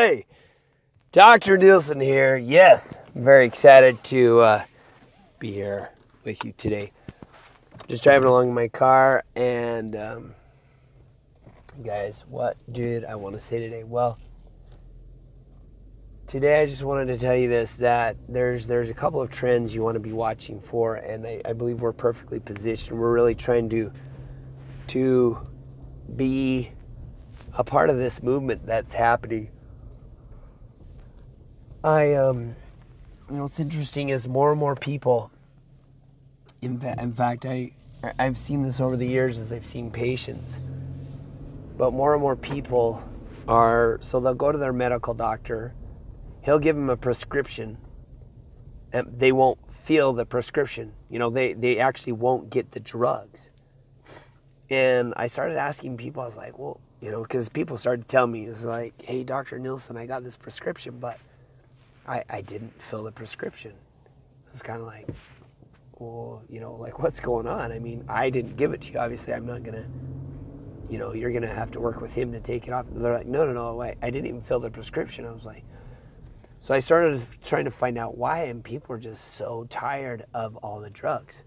Hey, Dr. Nielsen here. Yes, I'm very excited to uh, be here with you today. Just driving along in my car, and um, guys, what did I want to say today? Well, today I just wanted to tell you this that there's there's a couple of trends you want to be watching for, and I, I believe we're perfectly positioned. We're really trying to to be a part of this movement that's happening. I um, you know, what's interesting is more and more people. In, fa- in fact, I I've seen this over the years as I've seen patients. But more and more people are so they'll go to their medical doctor. He'll give them a prescription, and they won't feel the prescription. You know, they they actually won't get the drugs. And I started asking people. I was like, well, you know, because people started to tell me, it's like, hey, Dr. Nielsen, I got this prescription, but I, I didn't fill the prescription. It was kind of like, well, you know, like what's going on? I mean, I didn't give it to you. Obviously, I'm not to, you know, you're to have to work with him to take it off. They're like, no, no, no, I, I didn't even fill the prescription. I was like, so I started trying to find out why, and people are just so tired of all the drugs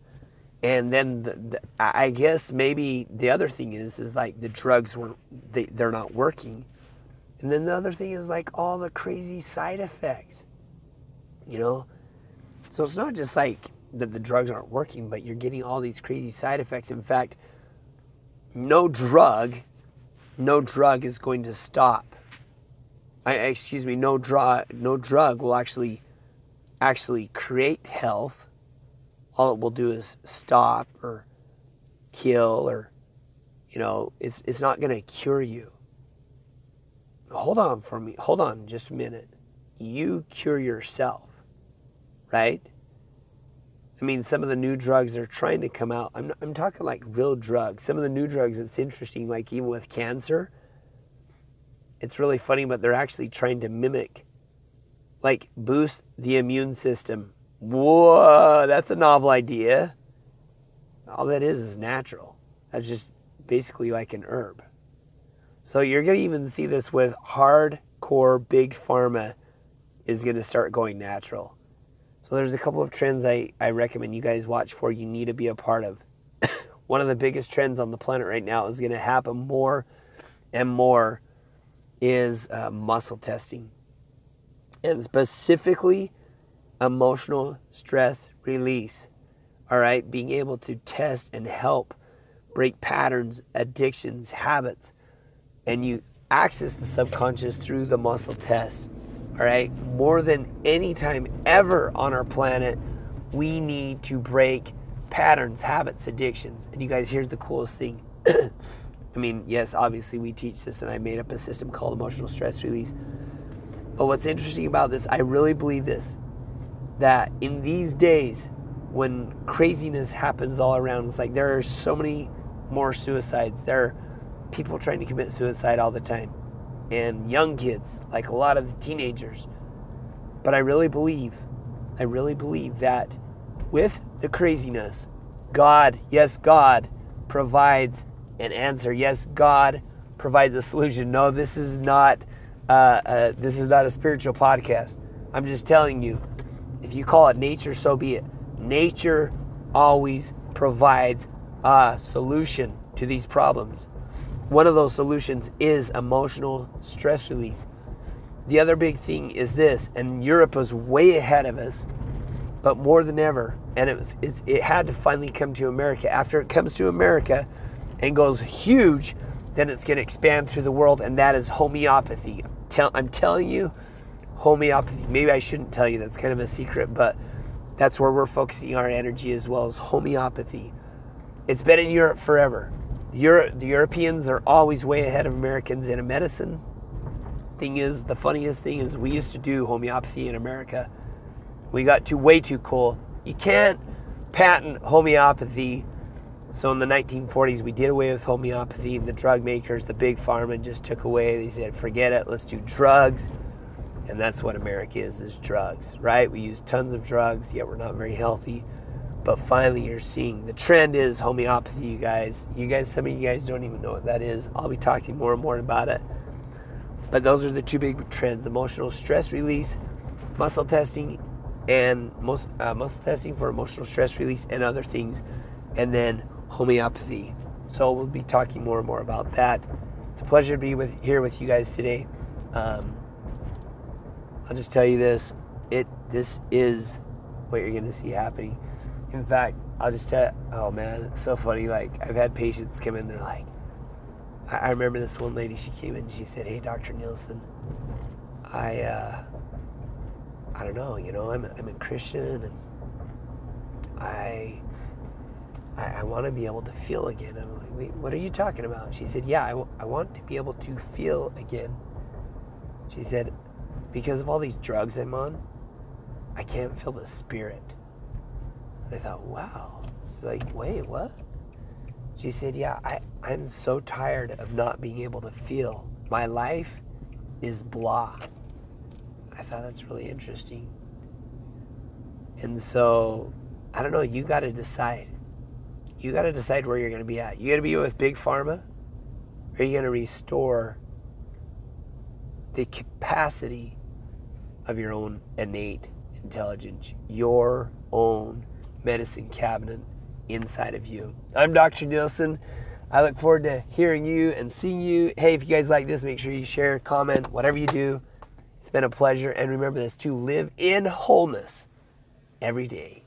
and then the, the, I guess maybe the other thing is is like the drugs were they, they're not working, and then the other thing is like all the crazy side effects, you know. So it's not just like that the drugs aren't working, but you're getting all these crazy side effects. In fact, no drug, no drug is going to stop. I, excuse me, no drug, no drug will actually actually create health all it will do is stop or kill or you know it's it's not going to cure you hold on for me hold on just a minute you cure yourself right i mean some of the new drugs are trying to come out i'm, I'm talking like real drugs some of the new drugs it's interesting like even with cancer it's really funny but they're actually trying to mimic like boost the immune system Whoa, that's a novel idea. All that is is natural. That's just basically like an herb. So you're going to even see this with hardcore big pharma is going to start going natural. So there's a couple of trends I, I recommend you guys watch for you need to be a part of. One of the biggest trends on the planet right now is going to happen more and more is uh, muscle testing. And specifically emotional stress release. All right, being able to test and help break patterns, addictions, habits, and you access the subconscious through the muscle test. All right, more than any time ever on our planet, we need to break patterns, habits, addictions. And you guys, here's the coolest thing. I mean, yes, obviously we teach this, and I made up a system called emotional stress release. But what's interesting about this, I really believe this that in these days when craziness happens all around, it's like there are so many more suicides. There people trying to commit suicide all the time, and young kids, like a lot of the teenagers. But I really believe, I really believe that with the craziness, God, yes, God provides an answer. Yes, God provides a solution. No, this is not. Uh, uh, this is not a spiritual podcast. I'm just telling you if you call it nature, so be it. Nature always provides a solution to these problems. One of those solutions is emotional stress relief. The other big thing is this, and Europe was way ahead of us, but more than ever, and it was it had to finally come to America. After it comes to America and goes huge, then it's going to expand through the world, and that is homeopathy. Tell I'm telling you, homeopathy. Maybe I shouldn't tell you, that's kind of a secret, but that's where we're focusing our energy as well as homeopathy. It's been in Europe forever. Europe, the Europeans are always way ahead of Americans in medicine. Thing is, the funniest thing is, we used to do homeopathy in America. We got too way too cool. You can't patent homeopathy. So in the 1940s, we did away with homeopathy. And the drug makers, the big pharma, just took away. They said, "Forget it. Let's do drugs." And that's what America is, is drugs, right? We use tons of drugs, yet we're not very healthy. But finally, you're seeing the trend is homeopathy, you guys. You guys, some of you guys don't even know what that is. I'll be talking more and more about it. But those are the two big trends emotional stress release, muscle testing, and most, uh, muscle testing for emotional stress release and other things, and then homeopathy. So we'll be talking more and more about that. It's a pleasure to be with here with you guys today. Um, I'll just tell you this: it this is what you're going to see happening. In fact, I'll just tell. Oh man, it's so funny. Like I've had patients come in, they're like, I, I remember this one lady. She came in, she said, "Hey, Dr. Nielsen, I, uh, I don't know. You know, I'm I'm a Christian, and I." I, I want to be able to feel again. I'm like, wait, what are you talking about? She said, yeah, I, w- I want to be able to feel again. She said, because of all these drugs I'm on, I can't feel the spirit. I thought, wow. Like, wait, what? She said, yeah, I, I'm so tired of not being able to feel. My life is blah. I thought that's really interesting. And so, I don't know, you got to decide you got to decide where you're going to be at. You got to be with big pharma, or are you going to restore the capacity of your own innate intelligence, your own medicine cabinet inside of you? I'm Dr. Nielsen. I look forward to hearing you and seeing you. Hey, if you guys like this, make sure you share, comment, whatever you do. It's been a pleasure. And remember this to live in wholeness every day.